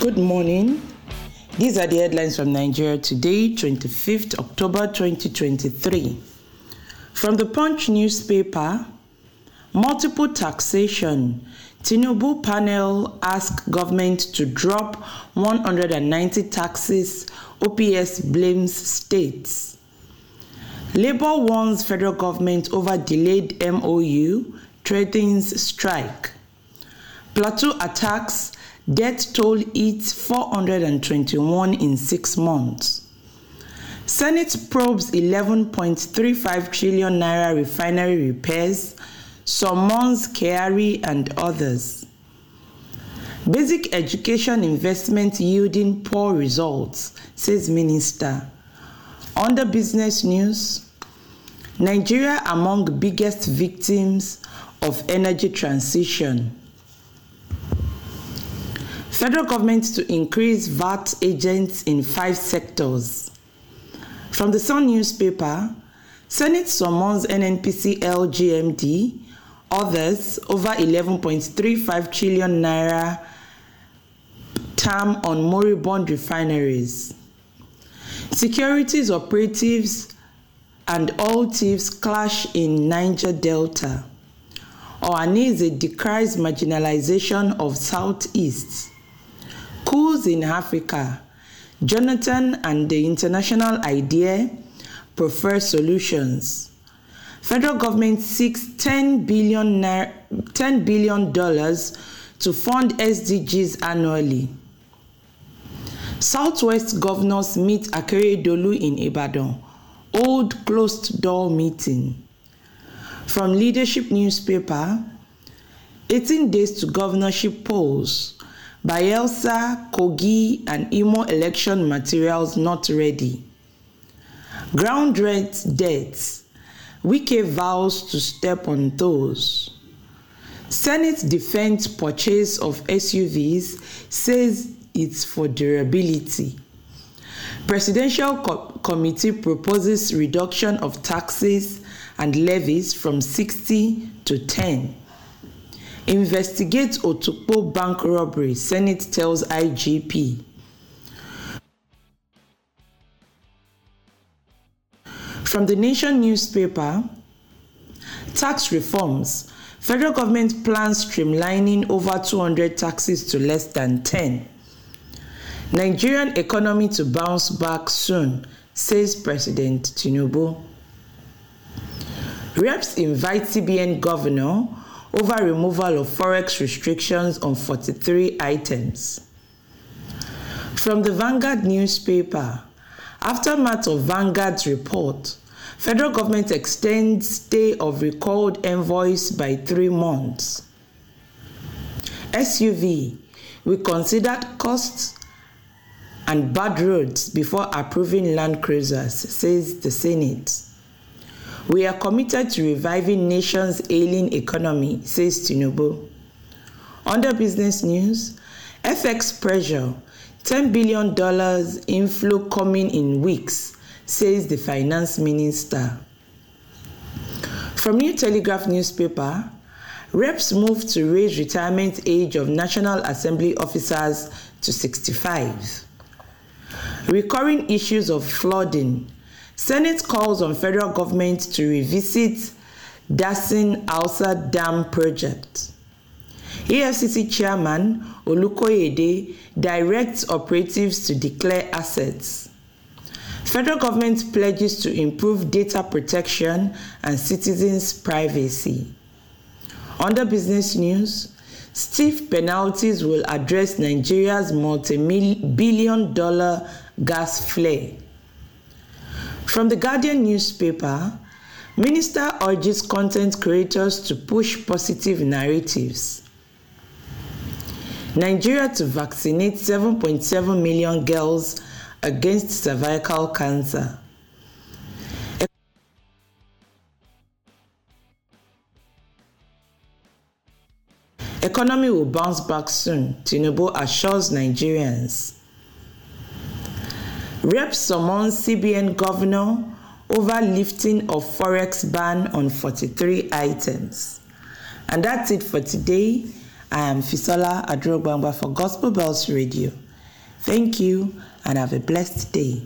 Good morning. These are the headlines from Nigeria today, 25th October 2023. From the Punch newspaper, multiple taxation. Tinubu panel ask government to drop 190 taxes. OPS blames states. Labour warns federal government over delayed MOU, threatens strike. Plateau attacks, death toll hits 421 in six months. Senate probes 11.35 trillion naira refinery repairs, summons Kyari and others. Basic education investment yielding poor results, says Minister. Under business news, Nigeria among biggest victims of energy transition. Federal government to increase VAT agents in five sectors. From the Sun newspaper, Senate summons NNPC LGMD, others over 11.35 trillion naira term on moribund refineries. Securities operatives and all thieves clash in Niger Delta. Ohaneze decries marginalization of Southeast. Coups in Africa. Jonathan and the international idea prefer solutions. Federal government seeks 10 billion, 10 billion dollars to fund SDGs annually. Southwest governors meet Akeredolu in Ibadan. Old closed door meeting. From Leadership newspaper, 18 days to governorship polls. Bayelsa, Kogi, and Imo election materials not ready. Ground rent debts. Wike vows to step on those. Senate defense purchase of SUVs says it's for durability. Presidential Co- Committee proposes reduction of taxes and levies from 60 to 10. Investigate Otukpo bank robbery, Senate tells IGP. From the Nation newspaper, tax reforms. Federal government plans streamlining over 200 taxes to less than 10. Nigerian economy to bounce back soon, says President Tinubu. Reps invite CBN governor over removal of forex restrictions on 43 items. From the Vanguard newspaper, aftermath of Vanguard's report, federal government extends stay of recalled envoys by three months. SUV, we considered costs and bad roads before approving land cruisers, says the Senate. We are committed to reviving nation's ailing economy, says Tinubu. Under business news, FX pressure, $10 billion inflow coming in weeks, says the finance minister. From New Telegraph newspaper, reps move to raise retirement age of National Assembly officers to 65. Recurring issues of flooding. Senate calls on federal government to revisit Dasin Hausa Dam project. EFCC chairman Olukoyede directs operatives to declare assets. Federal government pledges to improve data protection and citizens' privacy. Under business news, stiff penalties will address Nigeria's multi-billion dollar gas flare. From the Guardian newspaper, Minister urges content creators to push positive narratives. Nigeria to vaccinate 7.7 million girls against cervical cancer. Economy will bounce back soon, Tinubu assures Nigerians. Rep summons CBN governor over lifting of forex ban on 43 items. And that's it for today. I am Fisola Adrogbangba for Gospel Bells Radio. Thank you and have a blessed day.